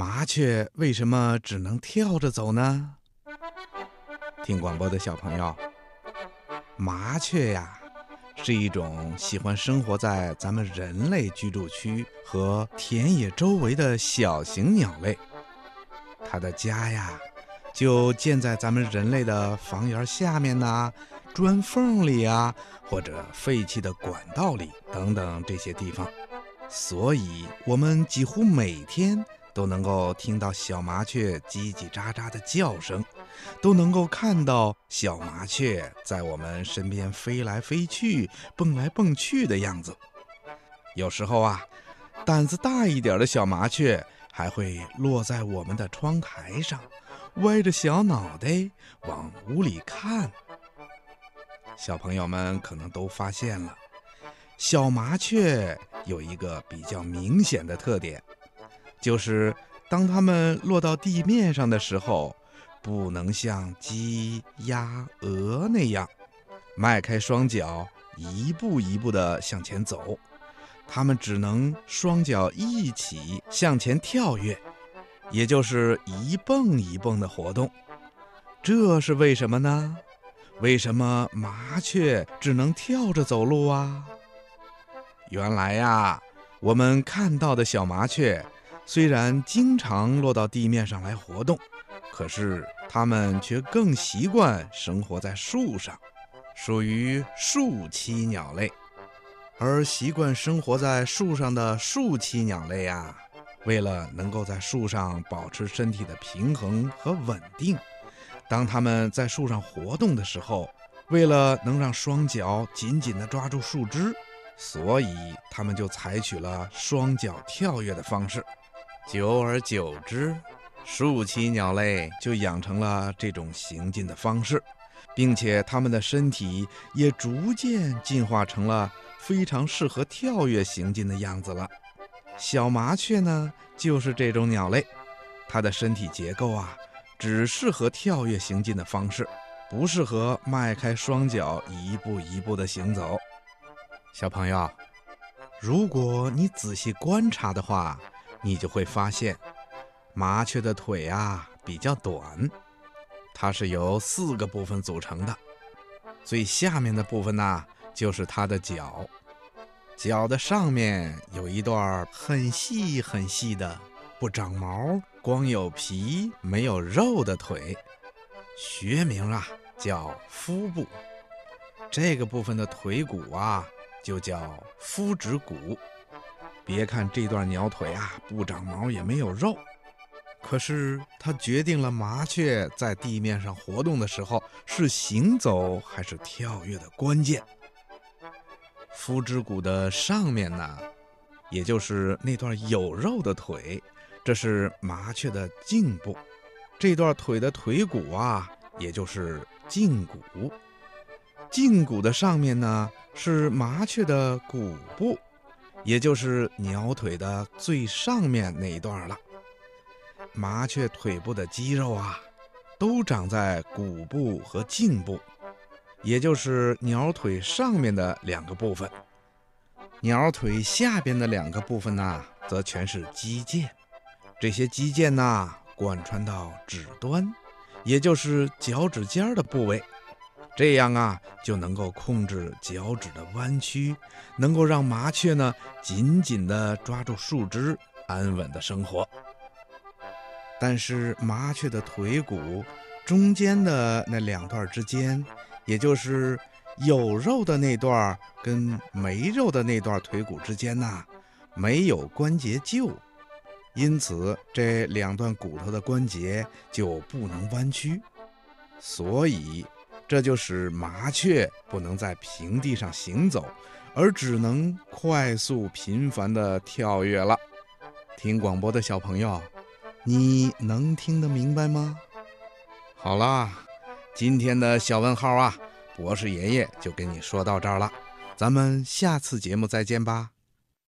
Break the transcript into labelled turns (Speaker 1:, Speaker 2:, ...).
Speaker 1: 麻雀为什么只能跳着走呢？听广播的小朋友，麻雀呀，是一种喜欢生活在咱们人类居住区和田野周围的小型鸟类。它的家呀，就建在咱们人类的房檐下面呐、砖缝里啊，或者废弃的管道里等等这些地方。所以，我们几乎每天。都能够听到小麻雀叽叽喳喳的叫声，都能够看到小麻雀在我们身边飞来飞去、蹦来蹦去的样子。有时候啊，胆子大一点的小麻雀还会落在我们的窗台上，歪着小脑袋往屋里看。小朋友们可能都发现了，小麻雀有一个比较明显的特点。就是当它们落到地面上的时候，不能像鸡、鸭、鹅那样迈开双脚，一步一步地向前走，它们只能双脚一起向前跳跃，也就是一蹦一蹦的活动。这是为什么呢？为什么麻雀只能跳着走路啊？原来呀，我们看到的小麻雀。虽然经常落到地面上来活动，可是它们却更习惯生活在树上，属于树栖鸟类。而习惯生活在树上的树栖鸟类啊，为了能够在树上保持身体的平衡和稳定，当它们在树上活动的时候，为了能让双脚紧紧地抓住树枝，所以它们就采取了双脚跳跃的方式。久而久之，树栖鸟类就养成了这种行进的方式，并且它们的身体也逐渐进化成了非常适合跳跃行进的样子了。小麻雀呢，就是这种鸟类，它的身体结构啊，只适合跳跃行进的方式，不适合迈开双脚一步一步的行走。小朋友，如果你仔细观察的话，你就会发现，麻雀的腿啊比较短，它是由四个部分组成的。最下面的部分呢，就是它的脚。脚的上面有一段很细很细的、不长毛、光有皮没有肉的腿，学名啊叫肤部。这个部分的腿骨啊，就叫肤趾骨。别看这段鸟腿啊，不长毛也没有肉，可是它决定了麻雀在地面上活动的时候是行走还是跳跃的关键。肤趾骨的上面呢，也就是那段有肉的腿，这是麻雀的颈部。这段腿的腿骨啊，也就是胫骨。胫骨的上面呢，是麻雀的骨部。也就是鸟腿的最上面那一段了。麻雀腿部的肌肉啊，都长在骨部和颈部，也就是鸟腿上面的两个部分。鸟腿下边的两个部分呢，则全是肌腱。这些肌腱呢，贯穿到指端，也就是脚趾尖的部位。这样啊，就能够控制脚趾的弯曲，能够让麻雀呢紧紧地抓住树枝，安稳地生活。但是麻雀的腿骨中间的那两段之间，也就是有肉的那段跟没肉的那段腿骨之间呢，没有关节臼，因此这两段骨头的关节就不能弯曲，所以。这就使麻雀不能在平地上行走，而只能快速频繁地跳跃了。听广播的小朋友，你能听得明白吗？好啦，今天的小问号啊，博士爷爷就跟你说到这儿了，咱们下次节目再见吧。